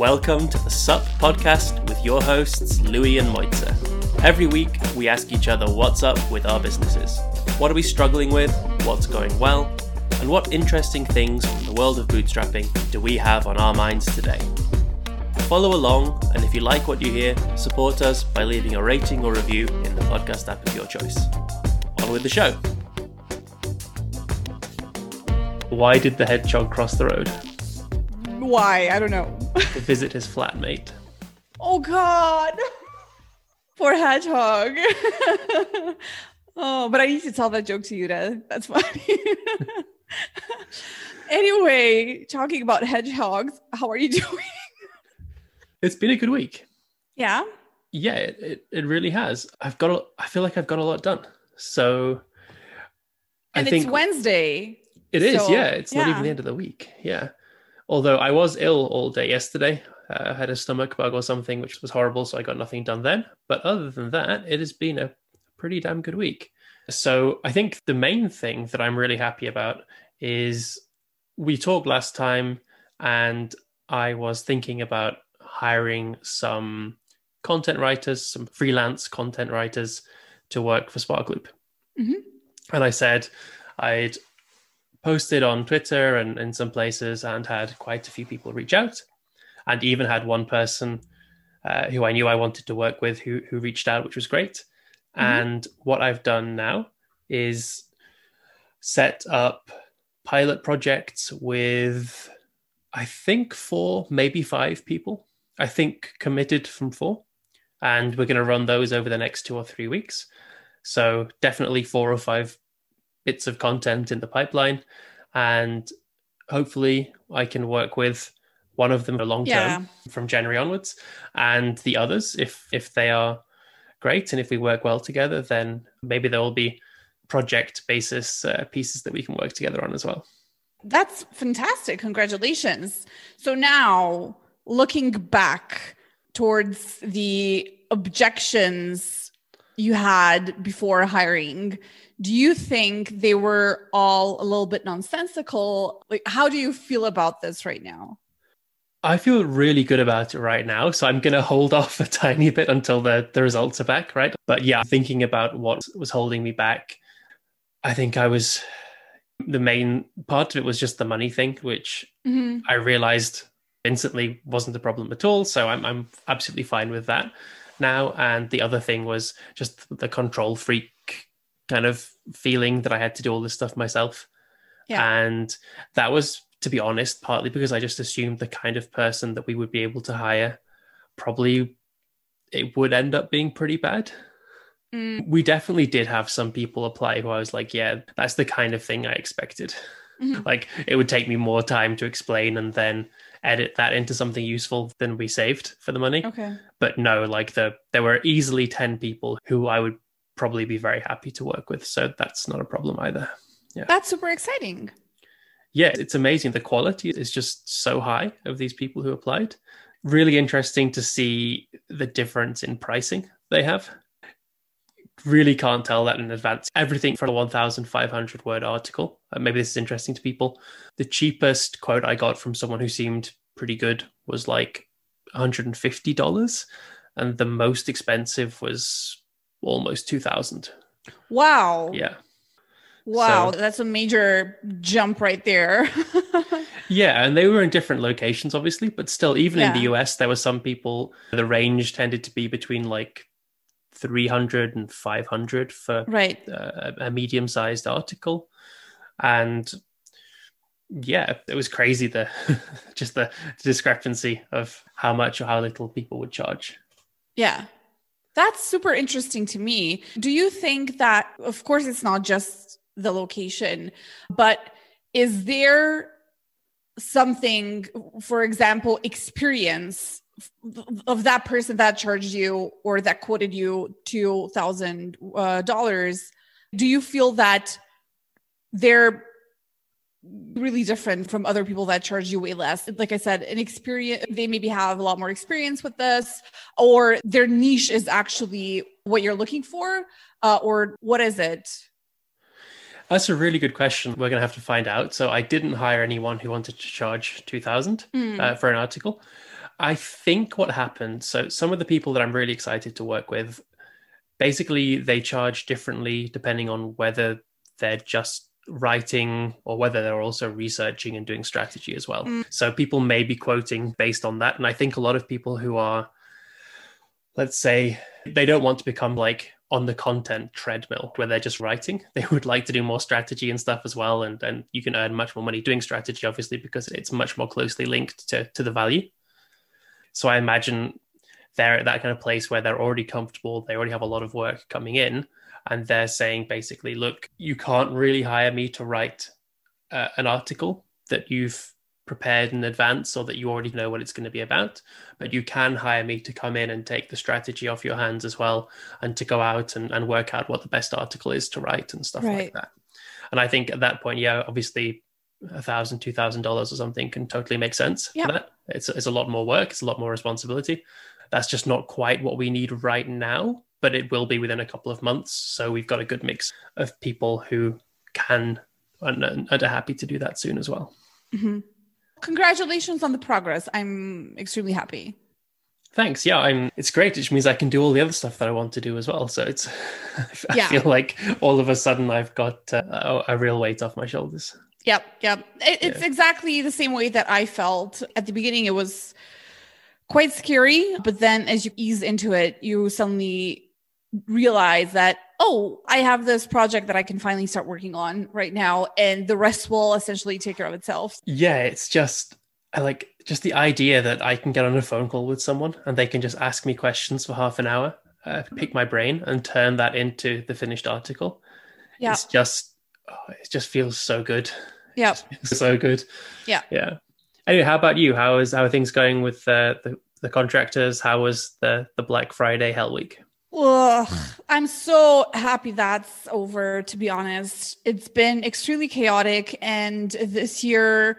Welcome to the SUP podcast with your hosts, Louis and Mojca. Every week, we ask each other what's up with our businesses. What are we struggling with? What's going well? And what interesting things from the world of bootstrapping do we have on our minds today? Follow along, and if you like what you hear, support us by leaving a rating or review in the podcast app of your choice. On with the show. Why did the hedgehog cross the road? Why? I don't know. To visit his flatmate. Oh God. Poor hedgehog. oh, but I need to tell that joke to you, Dad. That's funny. anyway, talking about hedgehogs, how are you doing? It's been a good week. Yeah. Yeah, it, it, it really has. I've got a, I feel like I've got a lot done. So And I it's Wednesday. it is, so, yeah. It's not even the end of the week. Yeah. Although I was ill all day yesterday. Uh, I had a stomach bug or something, which was horrible. So I got nothing done then. But other than that, it has been a pretty damn good week. So I think the main thing that I'm really happy about is we talked last time and I was thinking about hiring some content writers, some freelance content writers to work for Sparkloop. Mhm. And I said I'd posted on Twitter and in some places and had quite a few people reach out, and even had one person uh, who I knew I wanted to work with who who reached out, which was great. Mhm. And what I've done now is set up pilot projects with I think four, maybe five people. I think committed from four. And we're going to run those over the next two or three weeks. So definitely four or five bits of content in the pipeline. And hopefully I can work with one of them for long term from January onwards. And the others, if if they are great and if we work well together, then maybe there will be project basis uh, pieces that we can work together on as well. That's fantastic. Congratulations. So now, looking back towards the objections you had before hiring, do you think they were all a little bit nonsensical? Like, how do you feel about this right now? I feel really good about it right now. So I'm going to hold off a tiny bit until the, the results are back, right? But yeah, thinking about what was holding me back, I think I was the main part of it was just the money thing, which Mhm. I realized instantly wasn't a problem at all. So I'm, I'm absolutely fine with that now. And the other thing was just the control freak kind of feeling that I had to do all this stuff myself. Yeah. And that was, to be honest, partly because I just assumed the kind of person that we would be able to hire probably it would end up being pretty bad. Mm, We definitely did have some people apply who I was like, yeah, that's the kind of thing I expected. Mhm. Like it would take me more time to explain and then edit that into something useful than we saved for the money. okay. But no, like the there were easily 10 people who I would probably be very happy to work with. So that's not a problem either. Yeah. That's super exciting. yeah, it's amazing. The quality is just so high of these people who applied. Really interesting to see the difference in pricing they have. Really can't tell that in advance. Everything from a 1,500 word article. Uh, maybe this is interesting to people. The cheapest quote I got from someone who seemed pretty good was like $150. And the most expensive was almost 2000 Wow. Yeah. Wow. So- That's a major jump right there. Yeah, and they were in different locations, obviously, but still, even in the US, there were some people, the range tended to be between like 300 and 500 for right. uh, a medium sized article. And yeah, it was crazy the just the discrepancy of how much or how little people would charge. Yeah. That's super interesting to me. Do you think that, of course, it's not just the location, but is there something, for example, experience of that person that charged you or that quoted you $2,000? Uh, do you feel that they're really different from other people that charge you way less. Like I said, an experience, they maybe have a lot more experience with this, or their niche is actually what you're looking for, uh, or what is it? That's a really good question. We're going to have to find out. So I didn't hire anyone who wanted to charge 2000 Mm. uh, for an article. I think what happened, so some of the people that I'm really excited to work with, basically they charge differently depending on whether they're just writing or whether they're also researching and doing strategy as well. Mm. So people may be quoting based on that. And I think a lot of people who are, let's say, they don't want to become like on the content treadmill where they're just writing. They would like to do more strategy and stuff as well. And and you can earn much more money doing strategy, obviously, because it's much more closely linked to, to the value. So I imagine they're at that kind of place where they're already comfortable, they already have a lot of work coming in, and they're saying basically, look, you can't really hire me to write uh, an article that you've prepared in advance or that you already know what it's going to be about but you can hire me to come in and take the strategy off your hands as well and to go out and, and work out what the best article is to write and stuff right. like that and i think at that point yeah obviously a thousand two thousand dollars or something can totally make sense yeah. for that it's, it's a lot more work it's a lot more responsibility that's just not quite what we need right now but it will be within a couple of months so we've got a good mix of people who can and, and are happy to do that soon as well mm-hmm congratulations on the progress. I'm extremely happy. Thanks. Yeah, I'm. It's great. It means I can do all the other stuff that I want to do as well. So it's. I yeah. feel like all of a sudden I've got uh, a real weight off my shoulders. Yep. Yep. It, it's yeah. exactly the same way that I felt at the beginning. It was quite scary, but then as you ease into it, you suddenly realize that oh i have this project that i can finally start working on right now and the rest will essentially take care of itself. Yeah it's just i like just the idea that i can get on a phone call with someone and they can just ask me questions for half an hour uh, pick my brain and turn that into the finished article. Yeah. It's just oh, it just feels so good. Yeah. So good. Yeah. Yeah. Anyway how about you? How is how are things going with uh, the the contractors? How was the the black friday hell week Ugh, I'm so happy that's over, to be honest. It's been extremely chaotic. And this year,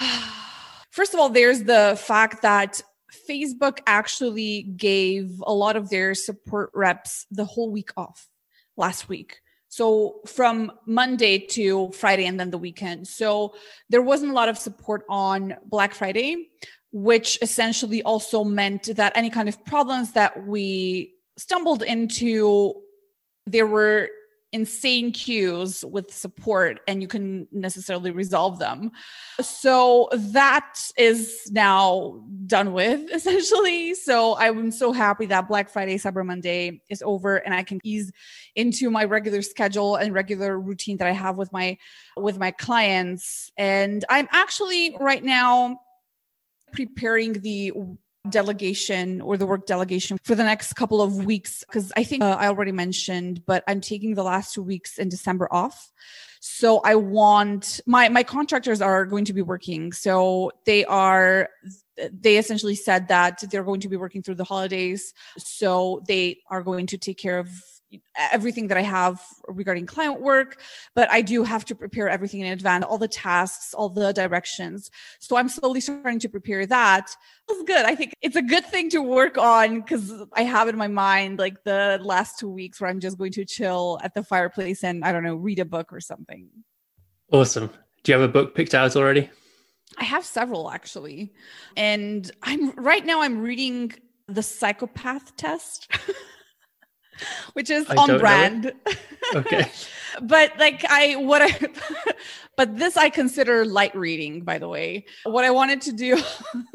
first of all, there's the fact that Facebook actually gave a lot of their support reps the whole week off last week. So from Monday to Friday and then the weekend. So there wasn't a lot of support on Black Friday, which essentially also meant that any kind of problems that we stumbled into there were insane queues with support and you can necessarily resolve them. So that is now done with essentially. So I'm so happy that Black Friday, Cyber Monday is over and I can ease into my regular schedule and regular routine that I have with my with my clients. And I'm actually right now preparing the delegation or the work delegation for the next couple of weeks because I think uh, I already mentioned, but I'm taking the last two weeks in December off. So I want my my contractors are going to be working. So they are they essentially said that they're going to be working through the holidays. So they are going to take care of everything that I have regarding client work, but I do have to prepare everything in advance, all the tasks, all the directions. So I'm slowly starting to prepare that. It's good. I think it's a good thing to work on because I have in my mind like the last two weeks where I'm just going to chill at the fireplace and I don't know, read a book or something. Awesome. Do you have a book picked out already? I have several actually. And I'm right now I'm reading The Psychopath Test. which is I on brand. Okay. but like I what I but this I consider light reading by the way. What I wanted to do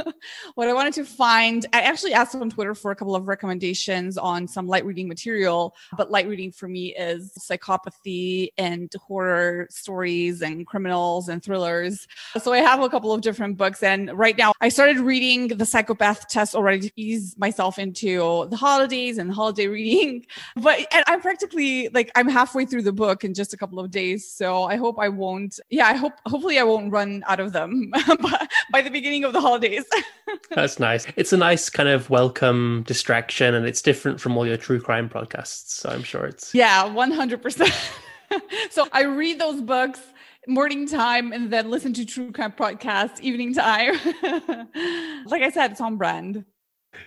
what I wanted to find I actually asked on Twitter for a couple of recommendations on some light reading material, but light reading for me is psychopathy and horror stories and criminals and thrillers. So I have a couple of different books and right now I started reading the psychopath test already to ease myself into the holidays and holiday reading. But and I'm practically like I'm halfway through the book in just a couple of days. So I hope I won't. Yeah, I hope hopefully I won't run out of them by the beginning of the holidays. That's nice. It's a nice kind of welcome distraction, and it's different from all your true crime podcasts. So I'm sure it's yeah, one hundred percent. So I read those books morning time and then listen to true crime podcasts evening time. like I said, it's on brand.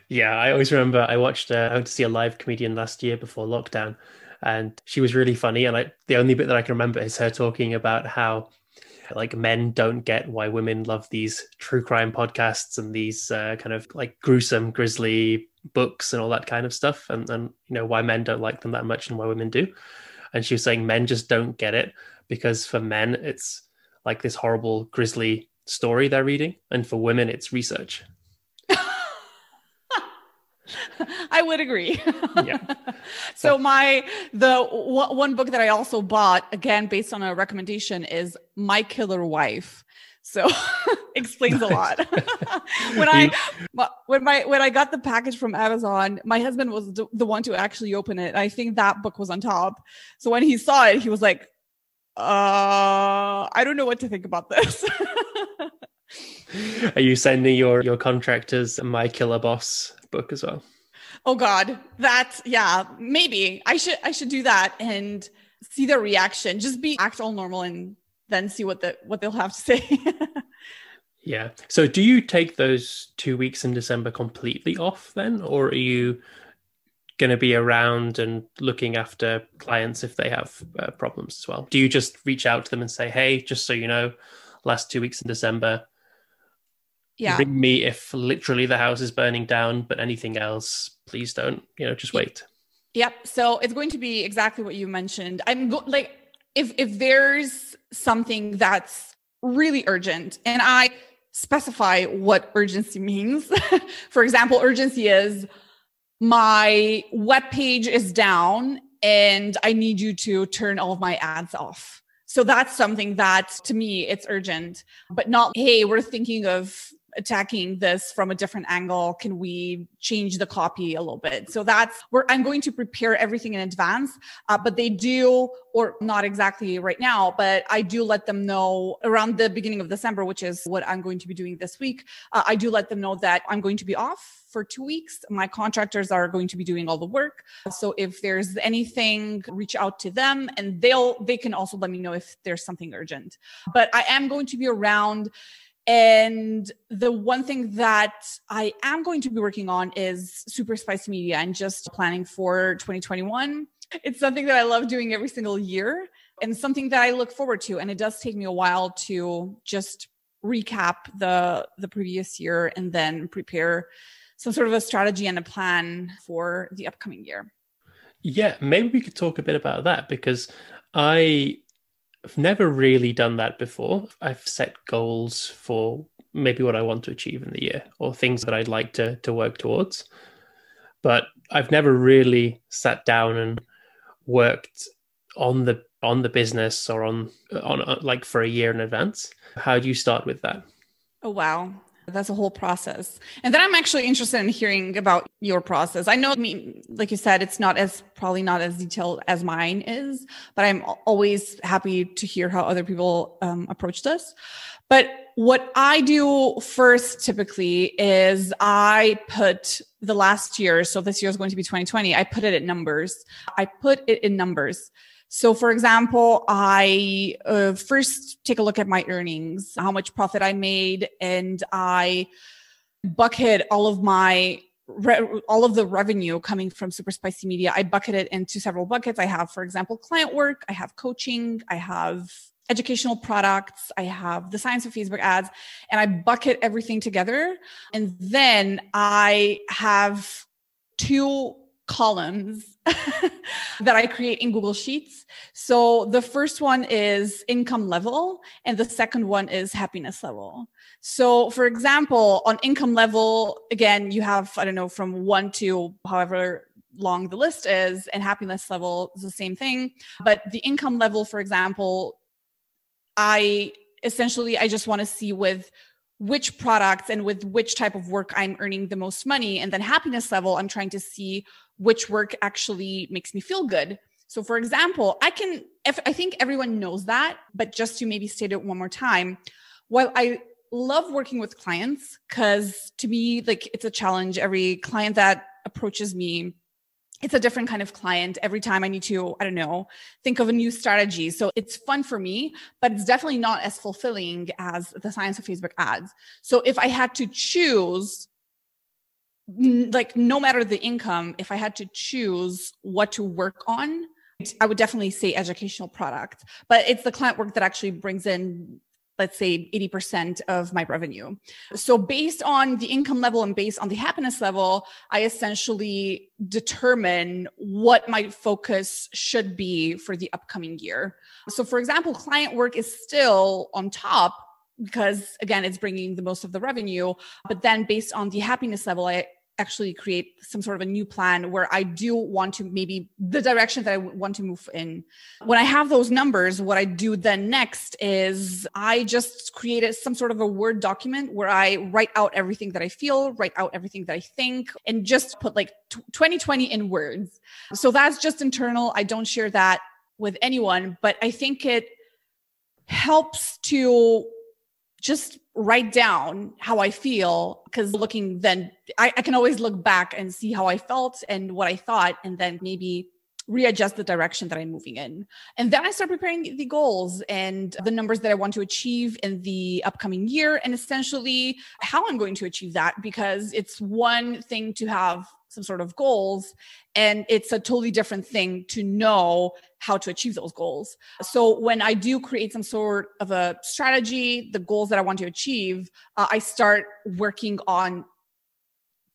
Yeah, I always remember I watched uh, I went to see a live comedian last year before lockdown, and she was really funny. And I, the only bit that I can remember is her talking about how like men don't get why women love these true crime podcasts and these uh, kind of like gruesome, grisly books and all that kind of stuff, and and you know why men don't like them that much and why women do. And she was saying men just don't get it because for men it's like this horrible, grisly story they're reading, and for women it's research. I would agree. Yeah. so my the w- one book that I also bought again based on a recommendation is My Killer Wife. So explains a lot. when I when my when I got the package from Amazon, my husband was the, the one to actually open it. I think that book was on top. So when he saw it, he was like, "Uh, I don't know what to think about this." Are you sending your your contractors My Killer Boss book as well? Oh God, that's yeah, maybe I should I should do that and see their reaction. Just be act all normal and then see what the what they'll have to say. yeah. So do you take those two weeks in December completely off then, or are you going to be around and looking after clients if they have uh, problems as well? Do you just reach out to them and say, "Hey, just so you know, last two weeks in December, yeah. ring me if literally the house is burning down, but anything else, please don't, you know, just wait. Yep. So it's going to be exactly what you mentioned. I'm go- like, if if there's something that's really urgent, and I specify what urgency means. For example, urgency is my web page is down and I need you to turn all of my ads off. So that's something that to me it's urgent, but not, hey, we're thinking of attacking this from a different angle can we change the copy a little bit so that's where i'm going to prepare everything in advance uh, but they do or not exactly right now but i do let them know around the beginning of december which is what i'm going to be doing this week uh, i do let them know that i'm going to be off for two weeks. My contractors are going to be doing all the work. So if there's anything, reach out to them and they'll, they can also let me know if there's something urgent. But I am going to be around and the one thing that I am going to be working on is super spicy media and just planning for 2021. It's something that I love doing every single year and something that I look forward to. And it does take me a while to just recap the the previous year and then prepare some sort of a strategy and a plan for the upcoming year. Yeah, maybe we could talk a bit about that because I I've never really done that before. I've set goals for maybe what I want to achieve in the year or things that I'd like to to work towards. But I've never really sat down and worked on the on the business or on on uh, like for a year in advance. How do you start with that? Oh wow. That's a whole process. And then I'm actually interested in hearing about your process. I know, I mean, like you said, it's not as probably not as detailed as mine is, but I'm always happy to hear how other people um, approach this. But what I do first typically is I put the last year, so this year is going to be 2020, I put it in numbers. I put it in numbers. So, for example, I uh, first take a look at my earnings, how much profit I made, and I bucket all of my Re- all of the revenue coming from super spicy media. I bucket it into several buckets. I have for example client work i have coaching i have educational products i have the science of facebook ads and i bucket everything together. And then i have two columns that I create in Google Sheets. So the first one is income level, and the second one is happiness level. So, for example, on income level, again, you have, I don't know, from one to however long the list is, and happiness level is the same thing. But the income level, for example, I essentially, I just want to see with which products and with which type of work I'm earning the most money. And then happiness level, I'm trying to see which work actually makes me feel good. So, for example, I can, if I think everyone knows that, but just to maybe state it one more time, while I love working with clients, because to me, like it's a challenge. Every client that approaches me, it's a different kind of client every time I need to, I don't know, think of a new strategy. So it's fun for me, but it's definitely not as fulfilling as the science of Facebook ads. So if I had to choose like no matter the income if i had to choose what to work on i would definitely say educational product but it's the client work that actually brings in let's say 80% of my revenue. So based on the income level and based on the happiness level, I essentially determine what my focus should be for the upcoming year. So for example, client work is still on top because again it's bringing the most of the revenue but then based on the happiness level i actually create some sort of a new plan where I do want to maybe the direction that I want to move in. When I have those numbers, what I do then next is I just created some sort of a Word document where I write out everything that I feel, write out everything that I think, and just put like 2020 in words. So that's just internal. I don't share that with anyone, but I think it helps to just write down how I feel because looking then I, I, can always look back and see how I felt and what I thought and then maybe readjust the direction that I'm moving in. And then I start preparing the goals and the numbers that I want to achieve in the upcoming year and essentially how I'm going to achieve that because it's one thing to have some sort of goals and it's a totally different thing to know how to achieve those goals. So when I do create some sort of a strategy, the goals that I want to achieve, uh, I start working on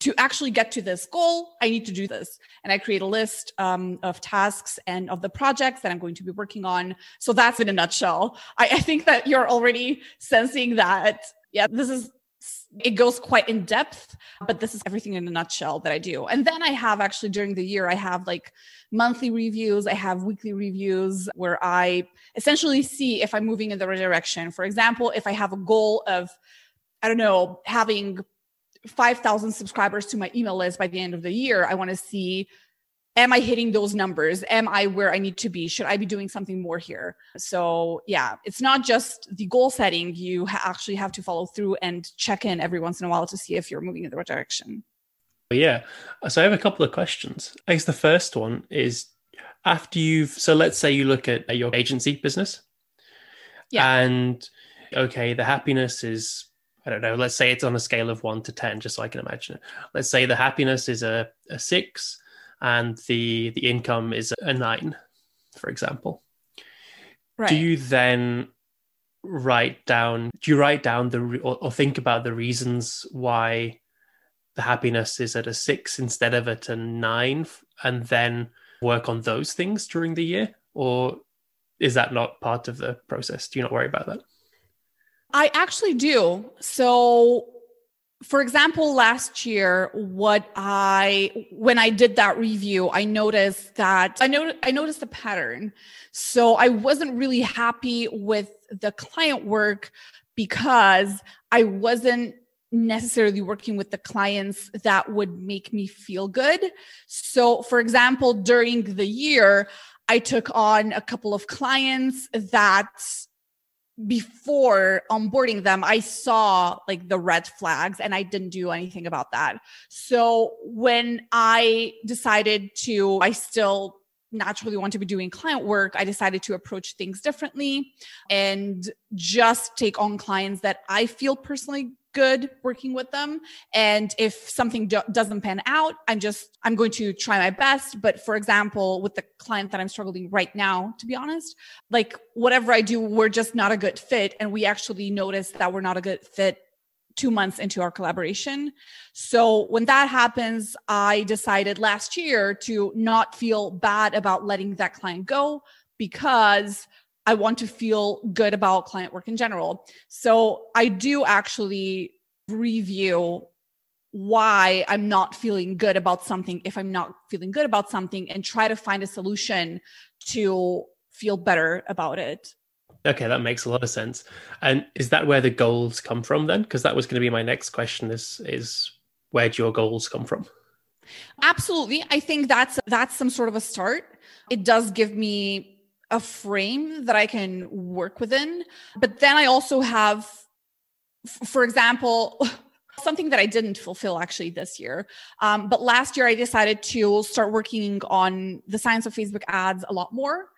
to actually get to this goal, I need to do this. And I create a list um, of tasks and of the projects that I'm going to be working on. So that's in a nutshell. I, I think that you're already sensing that, yeah, this is it goes quite in depth, but this is everything in a nutshell that I do. And then I have actually during the year, I have like monthly reviews, I have weekly reviews where I essentially see if I'm moving in the right direction. For example, if I have a goal of, I don't know, having 5,000 subscribers to my email list by the end of the year, I want to see am I hitting those numbers? Am I where I need to be? Should I be doing something more here? So, yeah, it's not just the goal setting. You ha- actually have to follow through and check in every once in a while to see if you're moving in the right direction. Yeah. So, I have a couple of questions. I guess the first one is after you've, so let's say you look at your agency business. Yeah. And okay, the happiness is I don't know, let's say it's on a scale of one to 10, just so I can imagine it. Let's say the happiness is a, a six and the the income is a nine, for example. Right. Do you then write down? Do you write down the or, or think about the reasons why the happiness is at a six instead of at a nine, and then work on those things during the year, or is that not part of the process? Do you not worry about that? I actually do. So for example, last year, what I when I did that review, I noticed that I I noticed a pattern. So I wasn't really happy with the client work because I wasn't necessarily working with the clients that would make me feel good. So, for example, during the year, I took on a couple of clients that before onboarding them, I saw like the red flags and I didn't do anything about that. So when I decided to, I still naturally want to be doing client work, I decided to approach things differently and just take on clients that I feel personally good working with them. And if something do- doesn't pan out i'm just i'm going to try my best. But for example with the client that i'm struggling right now to be honest like whatever i do we're just not a good fit. And we actually noticed that we're not a good fit two months into our collaboration. So when that happens, I decided last year to not feel bad about letting that client go because I want to feel good about client work in general. So I do actually review why I'm not feeling good about something if I'm not feeling good about something and try to find a solution to feel better about it. Okay, that makes a lot of sense. And is that where the goals come from then? Because that was going to be my next question is is where do your goals come from? Absolutely. I think that's that's some sort of a start. It does give me a frame that I can work within. But then I also have, for example, something that I didn't fulfill actually this year. Um, but last year, I decided to start working on the science of Facebook ads a lot more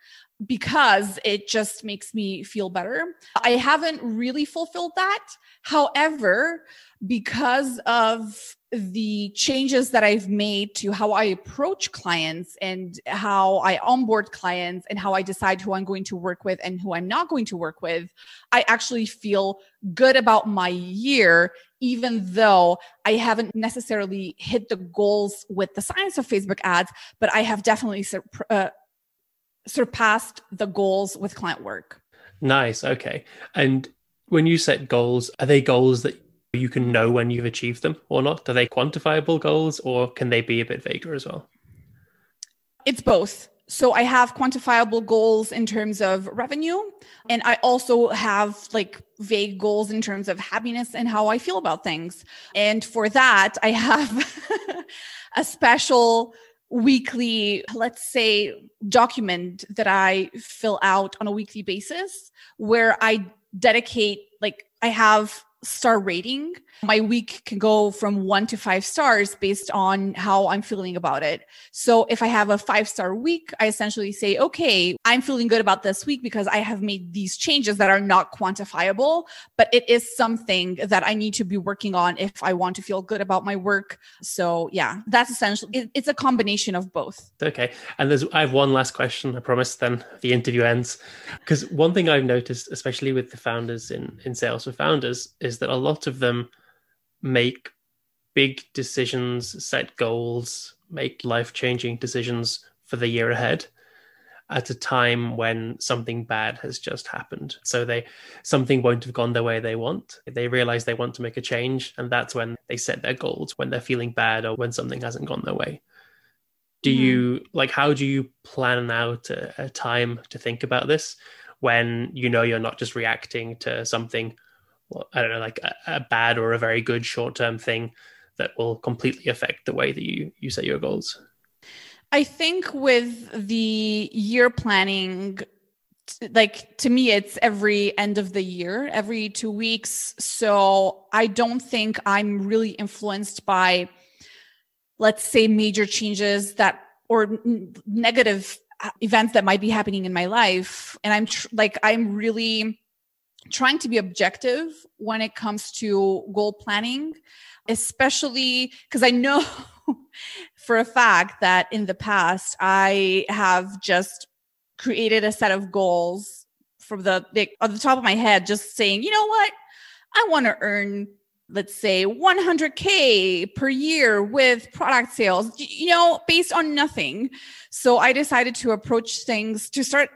because it just makes me feel better. I haven't really fulfilled that. However, because of the changes that I've made to how I approach clients and how I onboard clients and how I decide who I'm going to work with and who I'm not going to work with, I actually feel good about my year, even though I haven't necessarily hit the goals with the science of Facebook ads, but I have definitely sur- uh, surpassed the goals with client work. Nice. Okay. And when you set goals, are they goals that you can know when you've achieved them or not? Are they quantifiable goals or can they be a bit vaguer as well? It's both. So I have quantifiable goals in terms of revenue. And I also have like vague goals in terms of happiness and how I feel about things. And for that, I have a special weekly, let's say, document that I fill out on a weekly basis where I dedicate, like, I have star rating. My week can go from one to five stars based on how I'm feeling about it. So if I have a five star week, I essentially say, okay, I'm feeling good about this week because I have made these changes that are not quantifiable, but it is something that I need to be working on if I want to feel good about my work. So yeah, that's essentially, it, it's a combination of both. Okay. And there's, I have one last question. I promise then the interview ends. Because one thing I've noticed, especially with the founders in, in sales for founders, is is that a lot of them make big decisions, set goals, make life changing decisions for the year ahead at a time when something bad has just happened. So they something won't have gone the way they want. They realize they want to make a change and that's when they set their goals when they're feeling bad or when something hasn't gone their way. Do mm-hmm. you like how do you plan out a, a time to think about this when you know you're not just reacting to something I don't know, like a, a bad or a very good short term thing that will completely affect the way that you you set your goals? I think with the year planning, like to me, it's every end of the year, every two weeks. So I don't think I'm really influenced by, let's say, major changes that or negative uh, events that might be happening in my life. And I'm tr- like, I'm really trying to be objective when it comes to goal planning, especially because I know for a fact that in the past I have just created a set of goals from the like, on the top of my head, just saying, you know what, I want to earn let's say 100k per year with product sales you know based on nothing. So i decided to approach things to start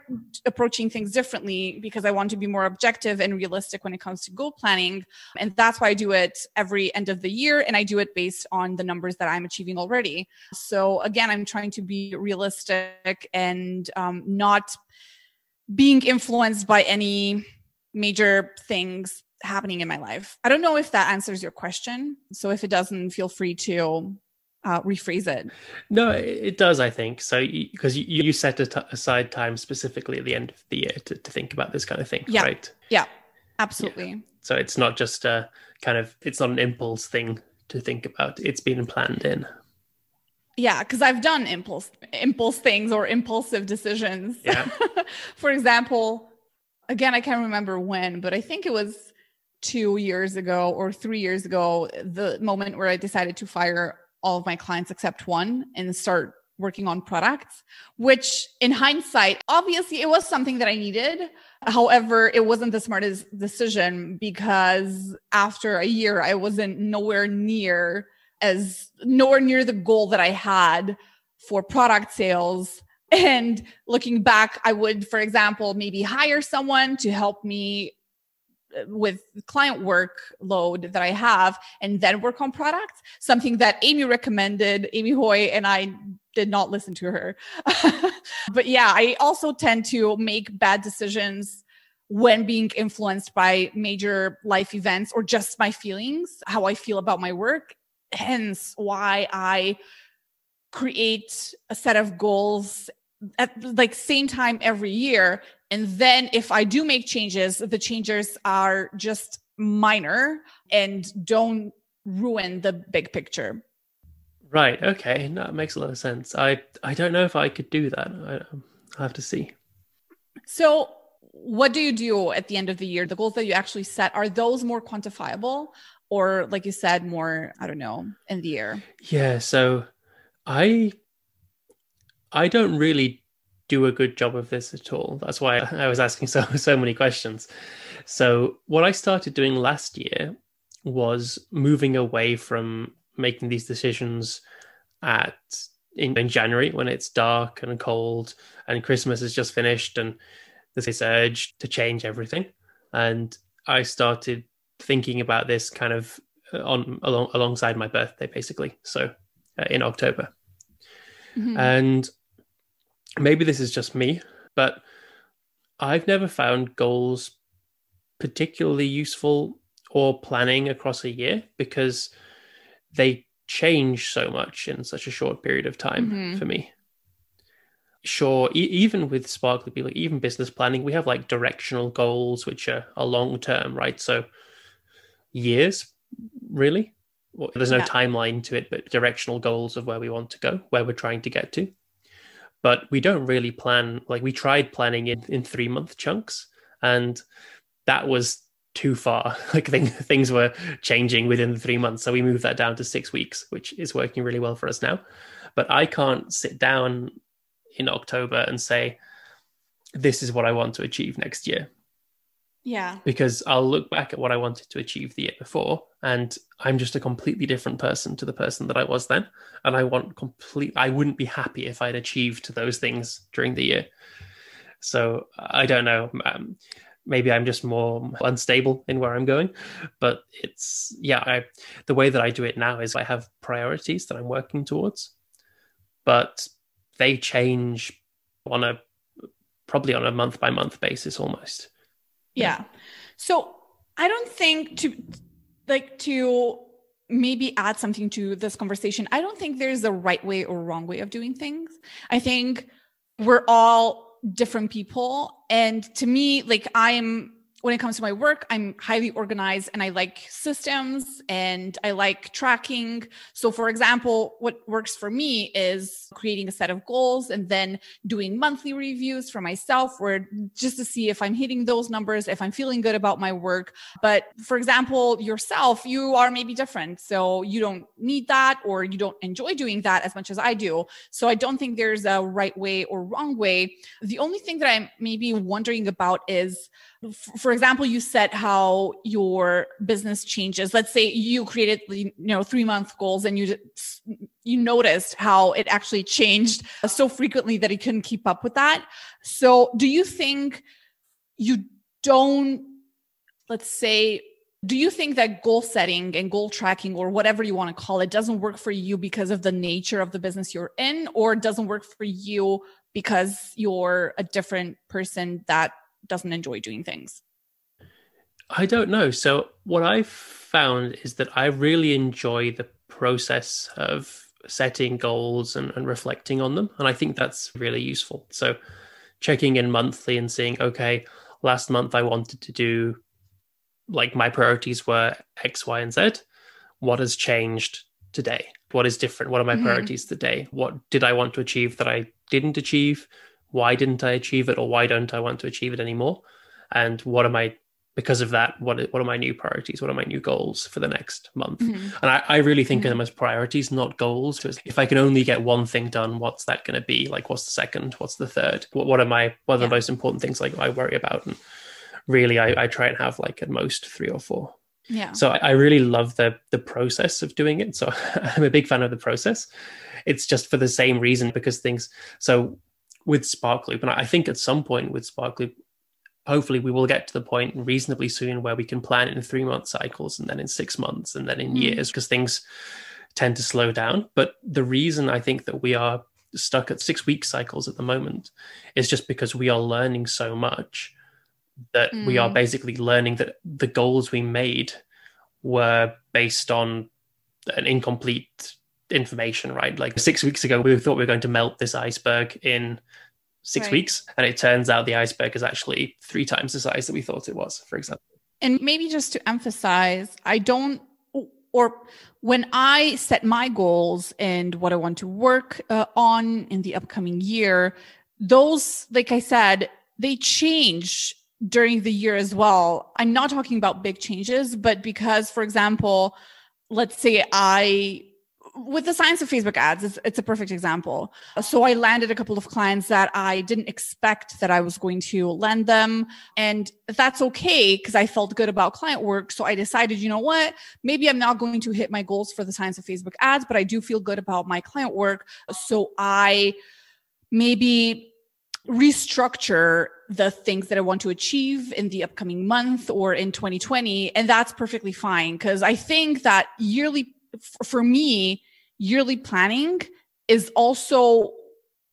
approaching things differently because i want to be more objective and realistic when it comes to goal planning. And that's why i do it every end of the year and i do it based on the numbers that i'm achieving already. So again i'm trying to be realistic and um, not being influenced by any major things happening in my life. I don't know if that answers your question. So if it doesn't, feel free to uh, rephrase it. No, it does, I think. So, because you, you, set aside time specifically at the end of the year to, to think about this kind of thing, yeah. right? Yeah, absolutely. Yeah. So it's not just a kind of, it's not an impulse thing to think about. It's been planned in. Yeah, because I've done impulse impulse things or impulsive decisions. Yeah. For example, again, I can't remember when, but I think it was two years ago or three years ago, the moment where I decided to fire all of my clients except one and start working on products, which in hindsight, obviously it was something that I needed. However, it wasn't the smartest decision because after a year, I wasn't nowhere near as nowhere near the goal that I had for product sales. And looking back, I would, for example, maybe hire someone to help me with client workload that I have and then work on products, something that Amy recommended, Amy Hoy, and I did not listen to her. but yeah, I also tend to make bad decisions when being influenced by major life events or just my feelings, how I feel about my work. Hence why I create a set of goals at like same time every year and then if i do make changes the changes are just minor and don't ruin the big picture. Right. Okay. That makes a lot of sense. I I don't know if I could do that. I, um, I'll have to see. So, what do you do at the end of the year? The goals that you actually set are those more quantifiable, or like you said, more I don't know in the air? Yeah. So, I I don't really do a good job of this at all. That's why I was asking so so many questions. So, what I started doing last year was moving away from making these decisions at in, in January when it's dark and cold and Christmas is just finished and there's this urge to change everything. And I started thinking about this kind of uh, on along, alongside my birthday, basically. So uh, in October. Mm-hmm. And maybe this is just me, but I've never found goals particularly useful or planning across a year because they change so much in such a short period of time mm-hmm. for me. Sure, e- even with Sparkly People, even business planning, we have like directional goals which are, are long term, right? So years, really. Well, there's no yeah. timeline to it, but directional goals of where we want to go, where we're trying to get to. But we don't really plan, like, we tried planning in, in three month chunks, and that was too far. Like thing, things were changing within the three months. So we moved that down to six weeks, which is working really well for us now. But I can't sit down in October and say, this is what I want to achieve next year. Yeah. Because I'll look back at what I wanted to achieve the year before, and I'm just a completely different person to the person that I was then. And I want complete, I wouldn't be happy if I'd achieved those things during the year. So I don't know. Um, maybe I'm just more unstable in where I'm going. But it's yeah, I, the way that I do it now is I have priorities that I'm working towards, but they change on a probably on a month by month basis almost. Yeah. So I don't think to like to maybe add something to this conversation. I don't think there's a right way or wrong way of doing things. I think we're all different people. And to me, like I'm when it comes to my work, I'm highly organized and I like systems and I like tracking. So, for example, what works for me is creating a set of goals and then doing monthly reviews for myself, where just to see if I'm hitting those numbers, if I'm feeling good about my work. But for example, yourself, you are maybe different. So, you don't need that or you don't enjoy doing that as much as I do. So, I don't think there's a right way or wrong way. The only thing that I'm maybe wondering about is, for example you said how your business changes. Let's say you created you know 3 month goals and you you noticed how it actually changed so frequently that you couldn't keep up with that. So do you think you don't let's say do you think that goal setting and goal tracking or whatever you want to call it doesn't work for you because of the nature of the business you're in or doesn't work for you because you're a different person that doesn't enjoy doing things? I don't know. So what I've found is that I really enjoy the process of setting goals and, and reflecting on them. And I think that's really useful. So checking in monthly and seeing, okay, last month I wanted to do like my priorities were X, Y, and Z. What has changed today? What is different? What are my mm-hmm. priorities today? What did I want to achieve that I didn't achieve? Why didn't I achieve it or why don't I want to achieve it anymore? And what am I because of that, what what are my new priorities? What are my new goals for the next month? Mm-hmm. And I, I, really think mm-hmm. of them as priorities, not goals. Because If I can only get one thing done, what's that going to be? Like, what's the second? What's the third? What, what are my what are yeah. the most important things like I worry about? And really, I, I try and have like at most three or four. Yeah. So I, I really love the the process of doing it. So I'm a big fan of the process. It's just for the same reason because things. So with Sparkloop. And I think at some point with Sparkloop, hopefully we will get to the point reasonably soon where we can plan in three month cycles and then in six months and then in mm. years because things tend to slow down. But the reason I think that we are stuck at six week cycles at the moment is just because we are learning so much that mm. we are mm. basically learning that the goals we made were based on an incomplete information, right? Like six weeks ago, we thought we were going to melt this iceberg in six right. weeks, and it turns out the iceberg is actually three times the size that we thought it was, for example. And maybe just to emphasize, I don't or when I set my goals and what I want to work uh, on in the upcoming year, those, like I said, they change during the year as well. I'm not talking about big changes, but because, for example, let's say I with the science of Facebook ads, it's, it's, a perfect example. So I landed a couple of clients that I didn't expect that I was going to land them. And that's okay because I felt good about client work. So I decided, you know what? Maybe I'm not going to hit my goals for the science of Facebook ads, but I do feel good about my client work. So I maybe restructure the things that I want to achieve in the upcoming month or in 2020. And that's perfectly fine because I think that yearly, for me, yearly planning is also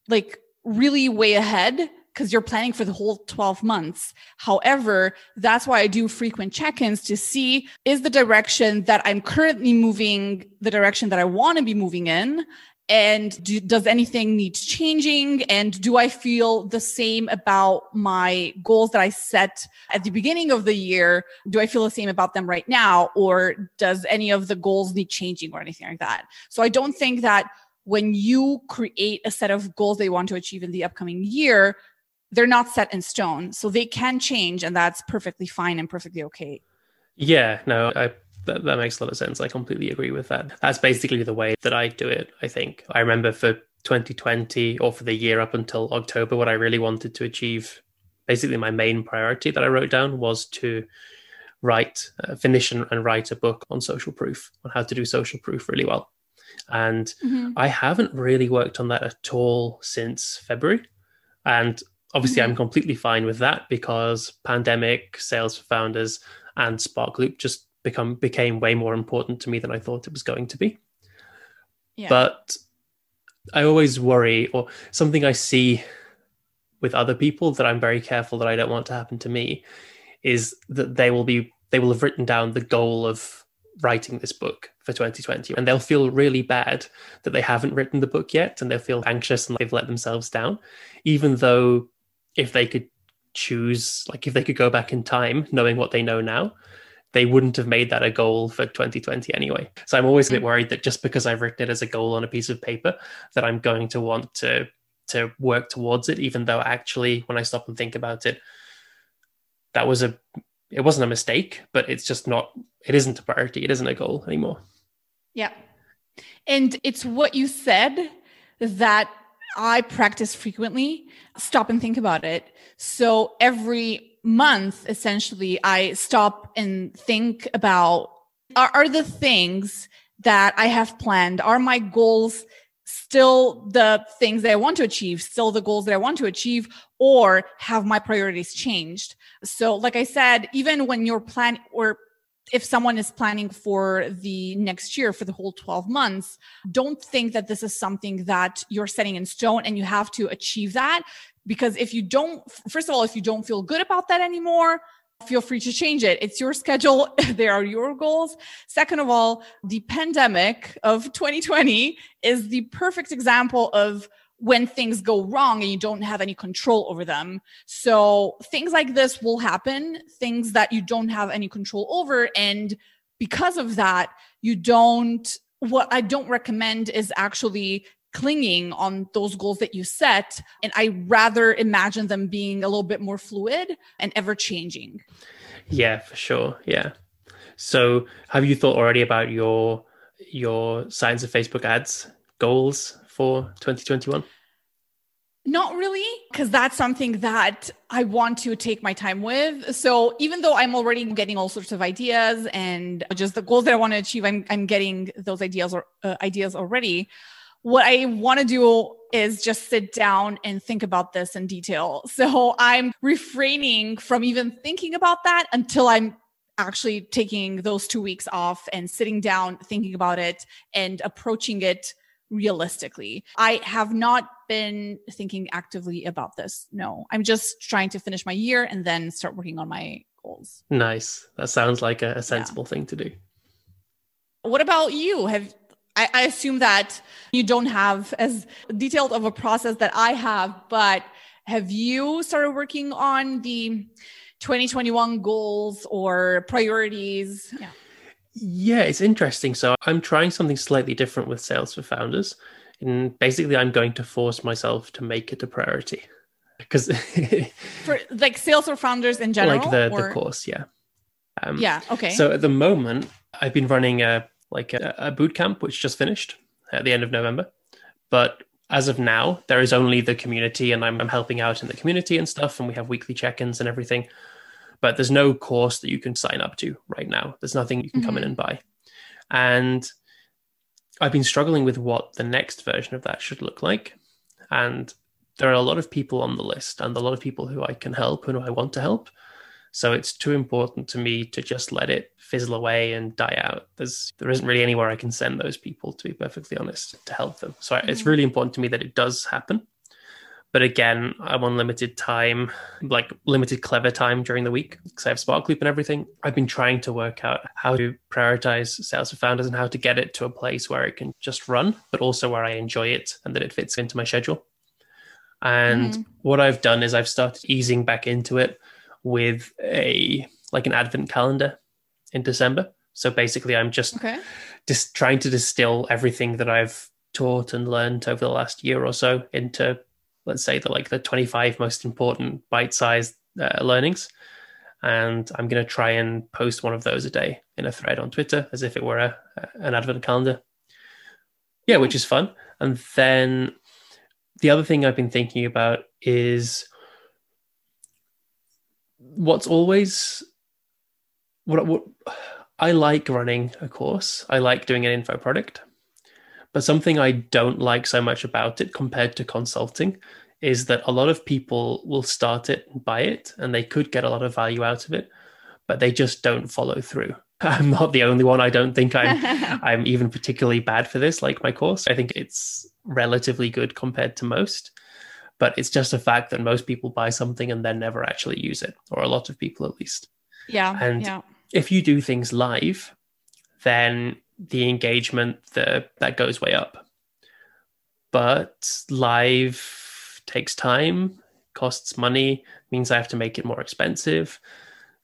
like really way ahead because you're planning for the whole 12 months. However, that's why I do frequent check ins to see is the direction that I'm currently moving the direction that I want to be moving in? And do, does anything need changing? And do i feel the same about my goals that i set at the beginning of the year? Do i feel the same about them right now? Or does any of the goals need changing or anything like that? So i don't think that when you create a set of goals they want to achieve in the upcoming year they're not set in stone. So they can change and that's perfectly fine and perfectly okay. Yeah no i that, that makes a lot of sense. I completely agree with that. That's basically the way that I do it, I think. I remember for 2020 or for the year up until October, what I really wanted to achieve, basically my main priority that I wrote down was to write, uh, finish and, and, write a book on social proof, on how to do social proof really well. And mm-hmm. I haven't really worked on that at all since February. And obviously, mm-hmm. I'm completely fine with that because pandemic, sales for founders, and Sparkloop just become became way more important to me than I thought it was going to be. Yeah. But I always worry, or something I see with other people that I'm very careful that I don't want to happen to me, is that they will be they will have written down the goal of writing this book for 2020 and they'll feel really bad that they haven't written the book yet and they'll feel anxious and they've let themselves down even though if they could choose like if they could go back in time knowing what they know now they wouldn't have made that a goal for 2020 anyway. So I'm always a bit mm. worried that just because I've written it as a goal on a piece of paper, that I'm going to want to to work towards it, even though actually when I stop and think about it, that was a it wasn't a mistake, but it's just not it isn't a priority, it isn't a goal anymore. Yeah. And it's what you said that I practice frequently. Stop and think about it. So every month, essentially, I stop and think about are, are the things that I have planned, are my goals still the things that I want to achieve, still the goals that I want to achieve, or have my priorities changed? So, like I said, even when you're planning or if someone is planning for the next year for the whole 12 months don't think that this is something that you're setting in stone and you have to achieve that. Because if you don't first of all if you don't feel good about that anymore feel free to change it. It's your schedule. There are your goals. Second of all the pandemic of 2020 is the perfect example of when things go wrong and you don't have any control over them. So things like this will happen, things that you don't have any control over. And because of that, you don't, what I don't recommend is actually clinging on those goals that you set. And I rather imagine them being a little bit more fluid and ever changing. Yeah, for sure. Yeah. So have you thought already about your your science of Facebook ads goals for 2021? Not really, because that's something that I want to take my time with. So even though I'm already getting all sorts of ideas and just the goals that I want to achieve, I'm, I'm getting those ideas or uh, ideas already what I want to do is just sit down and think about this in detail. So I'm refraining from even thinking about that until I'm actually taking those two weeks off and sitting down, thinking about it and approaching it realistically. I have not been thinking actively about this. No, I'm just trying to finish my year and then start working on my goals. Nice. That sounds like a, a sensible yeah. thing to do. What about you? Have I, I assume that you don't have as detailed of a process that I have, but have you started working on the 2021 goals or priorities? Yeah. Yeah, it's interesting. So I'm trying something slightly different with Sales for Founders. And basically, I'm going to force myself to make it a priority because for like sales for founders in general, like the, or? the course, yeah. Um, yeah. Okay. So at the moment, I've been running a like a, a boot camp which just finished at the end of November, but as of now, there is only the community, and I'm, I'm helping out in the community and stuff, and we have weekly check-ins and everything. But there's no course that you can sign up to right now. There's nothing you can mm-hmm. come in mm-hmm. and buy, and I've been struggling with what the next version of that should look like, and there are a lot of people on the list and a lot of people who I can help and who I want to help. So it's too important to me to just let it fizzle away and die out. There's there isn't really anywhere I can send those people to be perfectly honest to help them. So mm-hmm. it's really important to me that it does happen. But again, I'm on limited time, like limited clever time during the week because I have Sparkloop and everything. I've been trying to work out how to prioritize sales for founders and how to get it to a place where it can just run, but also where I enjoy it and that it fits into my schedule. And mm-hmm. what I've done is I've started easing back into it with a like an advent calendar in December. So basically, I'm just okay. just trying to distill everything that I've taught and learned over the last year or so into, let's say, the like the 25 most important bite-sized uh, learnings. And I'm going to try and post one of those a day in a thread on Twitter as if it were a, an advent calendar. Yeah, which is fun. And then the other thing I've been thinking about is what's always what, what I like running a course. I like doing an info product. But something I don't like so much about it compared to consulting is that a lot of people will start it and buy it and they could get a lot of value out of it, but they just don't follow through. I'm not the only one. I don't think I'm I'm even particularly bad for this, like my course. I think it's relatively good compared to most but it's just a fact that most people buy something and then never actually use it, or a lot of people at least. Yeah. And yeah. if you do things live, then the engagement the, that goes way up. But live takes time, costs money, means I have to make it more expensive,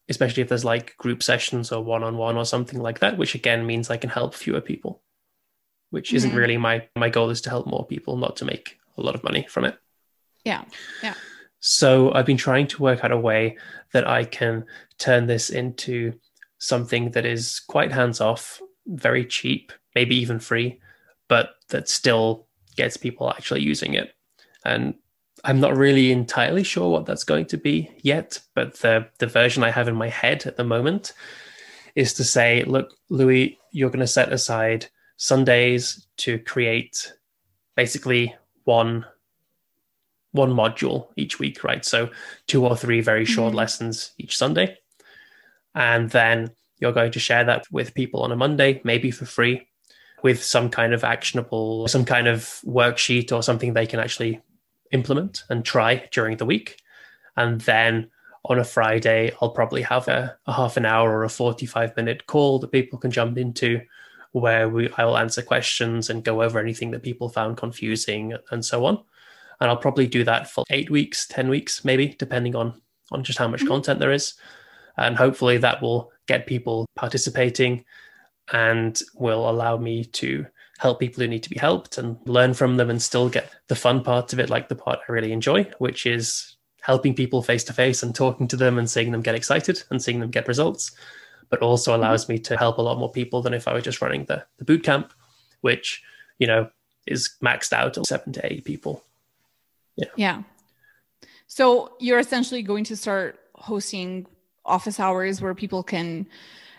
especially if there's like group sessions or one on one or something like that, which again means I can help fewer people, which isn't mm-hmm. really my my goal is to help more people, not to make a lot of money from it. Yeah. Yeah. So I've been trying to work out a way that I can turn this into something that is quite hands off, very cheap, maybe even free, but that still gets people actually using it. And I'm not really entirely sure what that's going to be yet, but the the version I have in my head at the moment is to say, look, Louis, you're going to set aside Sundays to create basically one one module each week, right? So two or three very short mm-hmm. lessons each Sunday. And then you're going to share that with people on a Monday, maybe for free, with some kind of actionable, some kind of worksheet or something they can actually implement and try during the week. And then on a Friday, I'll probably have a, a half an hour or a 45 minute call that people can jump into where we I'll answer questions and go over anything that people found confusing and so on and I'll probably do that for eight weeks, ten weeks, maybe, depending on on just how much mm-hmm. content there is, and hopefully that will get people participating, and will allow me to help people who need to be helped and learn from them, and still get the fun part of it, like the part I really enjoy, which is helping people face to face and talking to them and seeing them get excited and seeing them get results but also mm-hmm. allows mm-hmm. me to help a lot more people than if I were just running the, the boot camp, which, you know, is maxed out at seven to eight people. Yeah. Yeah. So you're essentially going to start hosting office hours where people can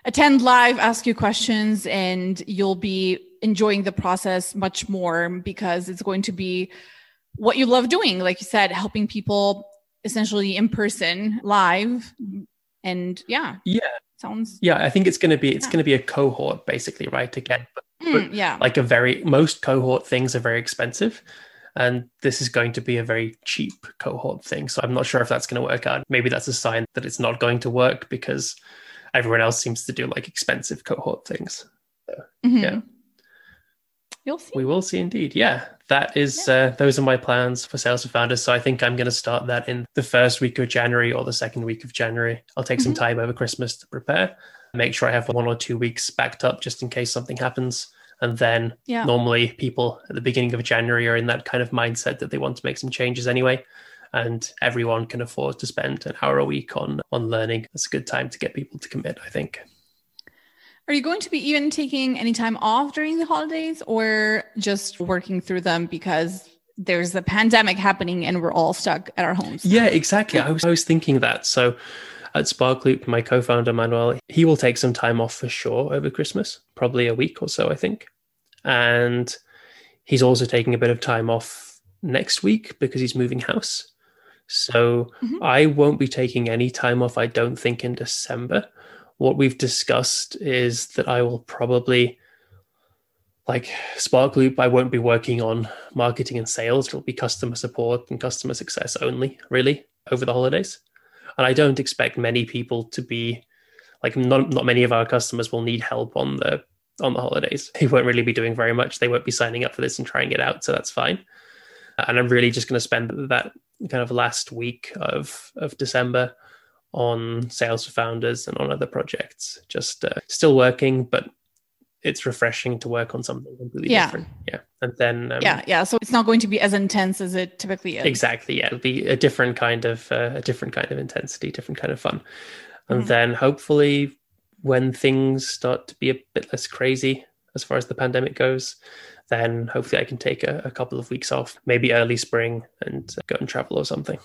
attend live, ask you questions, and you'll be enjoying the process much more because it's going to be what you love doing. Like you said, helping people essentially in person live. And yeah. Yeah. Sounds yeah, I think it's gonna be it's yeah. gonna be a cohort basically, right? Again, but, mm, but yeah, like a very most cohort things are very expensive and this is going to be a very cheap cohort thing. So I'm not sure if that's going to work out. Maybe that's a sign that it's not going to work because everyone else seems to do like expensive cohort things. So, mm-hmm. Yeah. You'll see. We will see indeed. Yeah. That is, yeah. uh, those are my plans for Sales for Founders. So I think I'm going to start that in the first week of January or the second week of January. I'll take mm-hmm. some time over Christmas to prepare make sure I have one or two weeks backed up just in case something happens. And then Yeah. normally people at the beginning of January are in that kind of mindset that they want to make some changes anyway. And everyone can afford to spend an hour a week on on learning. It's a good time to get people to commit, I think. Are you going to be even taking any time off during the holidays or just working through them because there's a pandemic happening and we're all stuck at our homes? Yeah, exactly. I was I was thinking that. So at Sparkloop, my co-founder Manuel, he will take some time off for sure over Christmas, probably a week or so, I think. And he's also taking a bit of time off next week because he's moving house. So Mhm. I won't be taking any time off, I don't think, in December. What we've discussed is that I will probably like Sparkloop, I won't be working on marketing and sales. It'll be customer support and customer success only, really, over the holidays. And I don't expect many people to be like not not many of our customers will need help on the on the holidays. They won't really be doing very much. They won't be signing up for this and trying it out, so that's fine. And I'm really just going to spend that kind of last week of of December on sales for founders and on other projects. Just uh, still working, but it's refreshing to work on something completely Yeah. different. Yeah, and then um, Yeah, yeah. So it's not going to be as intense as it typically is. exactly yeah it'll be a different kind of uh, a different kind of intensity different kind of fun and Mhm. then hopefully when things start to be a bit less crazy as far as the pandemic goes then hopefully i can take a, a couple of weeks off maybe early spring and uh, go and travel or something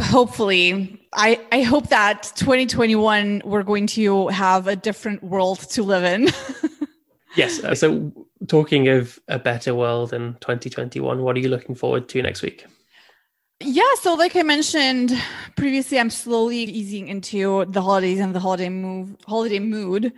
Hopefully, I I hope that 2021 we're going to have a different world to live in. yes uh, so talking of a better world in 2021 what are you looking forward to next week? Yeah, so like I mentioned previously, I'm slowly easing into the holidays and the holiday move, holiday mood,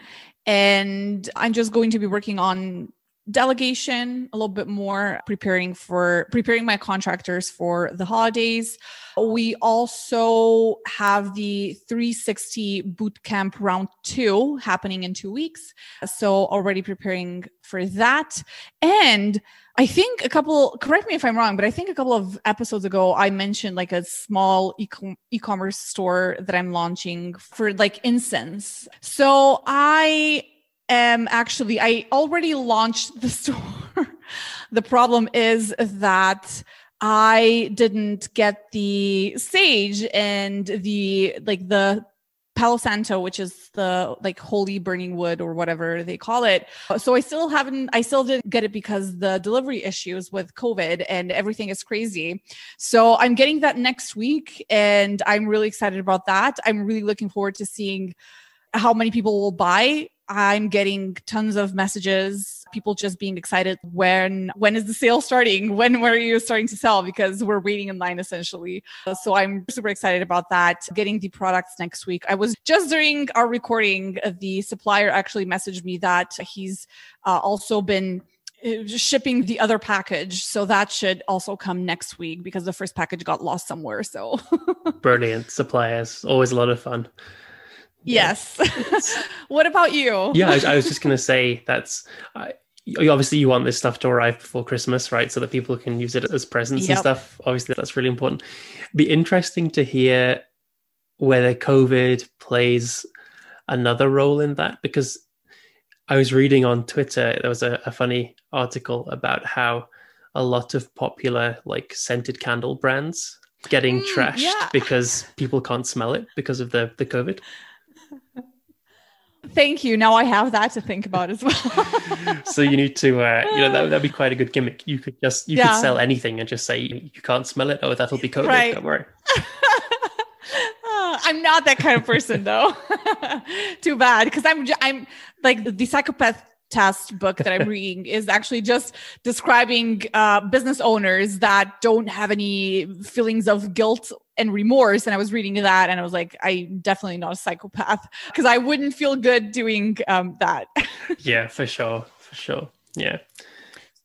and I'm just going to be working on delegation a little bit more, preparing for preparing my contractors for the holidays. We also have the 360 boot camp round two happening in two weeks, so already preparing for that, and I think a couple, correct me if I'm wrong, but I think a couple of episodes ago, I mentioned like a small e-com- e-commerce store that I'm launching for like incense. So I am actually, I already launched the store. the problem is that I didn't get the sage and the like the Palo Santo, which is the like holy burning wood or whatever they call it. So I still haven't, I still didn't get it because the delivery issues with COVID and everything is crazy. So I'm getting that next week and I'm really excited about that. I'm really looking forward to seeing how many people will buy. I'm getting tons of messages, people just being excited when when is the sale starting? When were you starting to sell? Because we're waiting in line essentially. So I'm super excited about that. Getting the products next week. I was just during our recording, the supplier actually messaged me that he's uh, also been uh, shipping the other package. So that should also come next week because the first package got lost somewhere. So brilliant suppliers always a lot of fun. Yes. what about you? yeah, I, was- I was just going to say that's I, obviously you want this stuff to arrive before Christmas, right? So that people can use it as presents and stuff. Obviously, that's really important. Be interesting to hear whether COVID plays another role in that because I was reading on Twitter there was a, a funny article about how a lot of popular like scented candle brands getting Mm, trashed yeah. because people can't smell it because of the the COVID. Thank you. Now I have that to think about as well. so you need to uh, you know that that'd be quite a good gimmick you could just you Yeah. could sell anything and just say you can't smell it oh that'll be covid Right. don't worry Ah, I'm not that kind of person though. Too bad because I'm I'm like the psychopath test book that I'm reading is actually just describing uh, business owners that don't have any feelings of guilt and remorse. And I was reading that and I was like, I'm definitely not a psychopath because I wouldn't feel good doing um, that. yeah for sure for sure yeah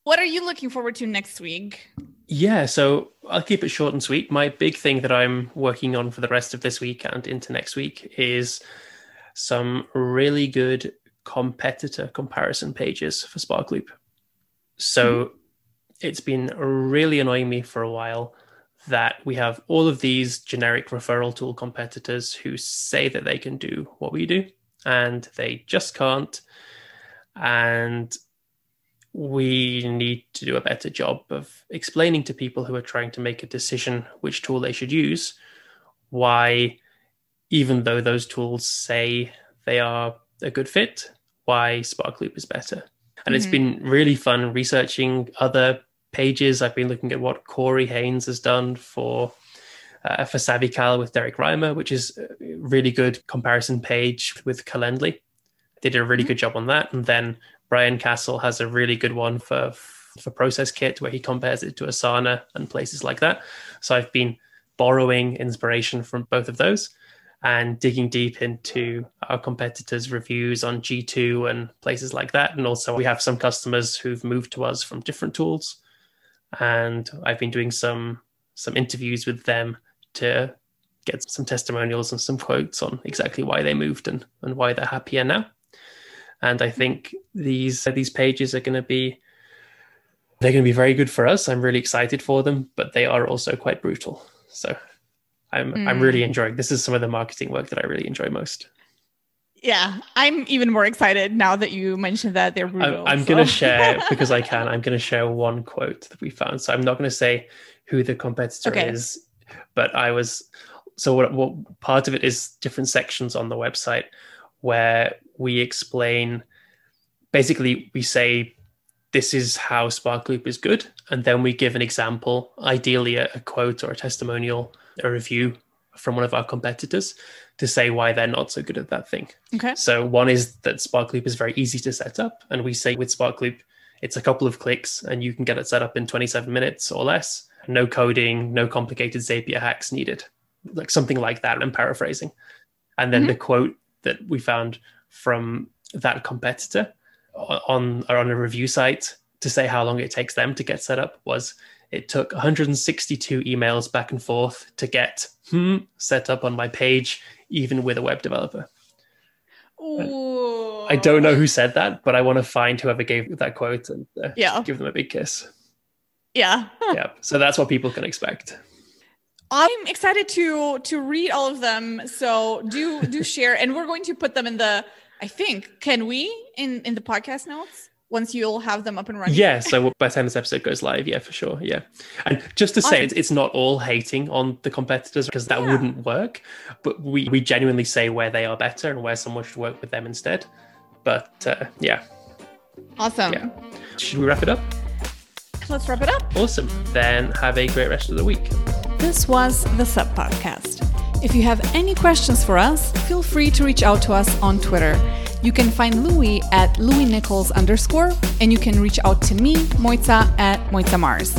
what are you looking forward to next week? yeah so i'll keep it short and sweet my big thing that i'm working on for the rest of this week and into next week is some really good competitor comparison pages for sparkloop so mm-hmm. it's been really annoying me for a while that we have all of these generic referral tool competitors who say that they can do what we do and they just can't. And we need to do a better job of explaining to people who are trying to make a decision which tool they should use why, even though those tools say they are a good fit, why Spark Loop is better. And mm-hmm. it's been really fun researching other pages. I've been looking at what Corey Haines has done for uh, for SavvyCal with Derrick Reimer, which is a really good comparison page with Calendly. They did a really mm-hmm. good job on that. And then Brian Castle has a really good one for for Process Kit where he compares it to Asana and places like that. So I've been borrowing inspiration from both of those and digging deep into our competitors' reviews on G2 and places like that. And also, we have some customers who've moved to us from different tools, and I've been doing some some interviews with them to get some testimonials and some quotes on exactly why they moved and, and why they're happier now. And I think these these pages are going to be they're going to be very good for us. I'm really excited for them, but they are also quite brutal. So I'm mm. I'm really enjoying. This is some of the marketing work that I really enjoy most. Yeah, I'm even more excited now that you mentioned that they're brutal. I'm, I'm so. going to share because I can. I'm going to share one quote that we found. So I'm not going to say who the competitor okay. is, but I was. So what, what part of it is different sections on the website where we explain basically we say this is how SparkLoop is good, and then we give an example, ideally a, a quote or a testimonial, a review from one of our competitors to say why they're not so good at that thing. Okay. So one is that SparkLoop is very easy to set up, and we say with SparkLoop, it's a couple of clicks and you can get it set up in 27 minutes or less. No coding, no complicated Zapier hacks needed, like something like that. I'm paraphrasing. And then mm-hmm. the quote that we found from that competitor on on a review site to say how long it takes them to get set up was it took 162 emails back and forth to get hmm, set up on my page, even with a web developer. Ooh. I don't know who said that, but I want to find whoever gave that quote and uh, yeah. give them a big kiss. Yeah. yeah. So that's what people can expect. I'm excited to to read all of them. So do do share, and we're going to put them in the. I think can we in in the podcast notes once you'll have them up and running. Yeah. So by the time this episode goes live, yeah, for sure. Yeah. And just to say, it's, it's not all hating on the competitors because that yeah. wouldn't work. But we we genuinely say where they are better and where someone should work with them instead. But uh, yeah. Awesome. Yeah. Should we wrap it up? Let's wrap it up. Awesome. Then have a great rest of the week. This was the Sub Podcast. If you have any questions for us, feel free to reach out to us on Twitter. You can find Louis at Louis Nicholls underscore, and you can reach out to me, Mojca, at Mojca Mars.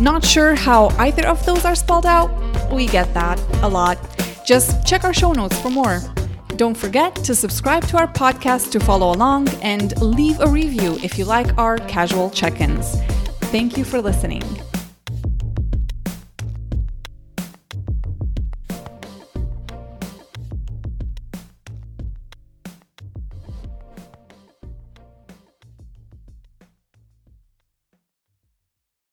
Not sure how either of those are spelled out? We get that a lot. Just check our show notes for more. Don't forget to subscribe to our podcast to follow along and leave a review if you like our casual check ins. Thank you for listening.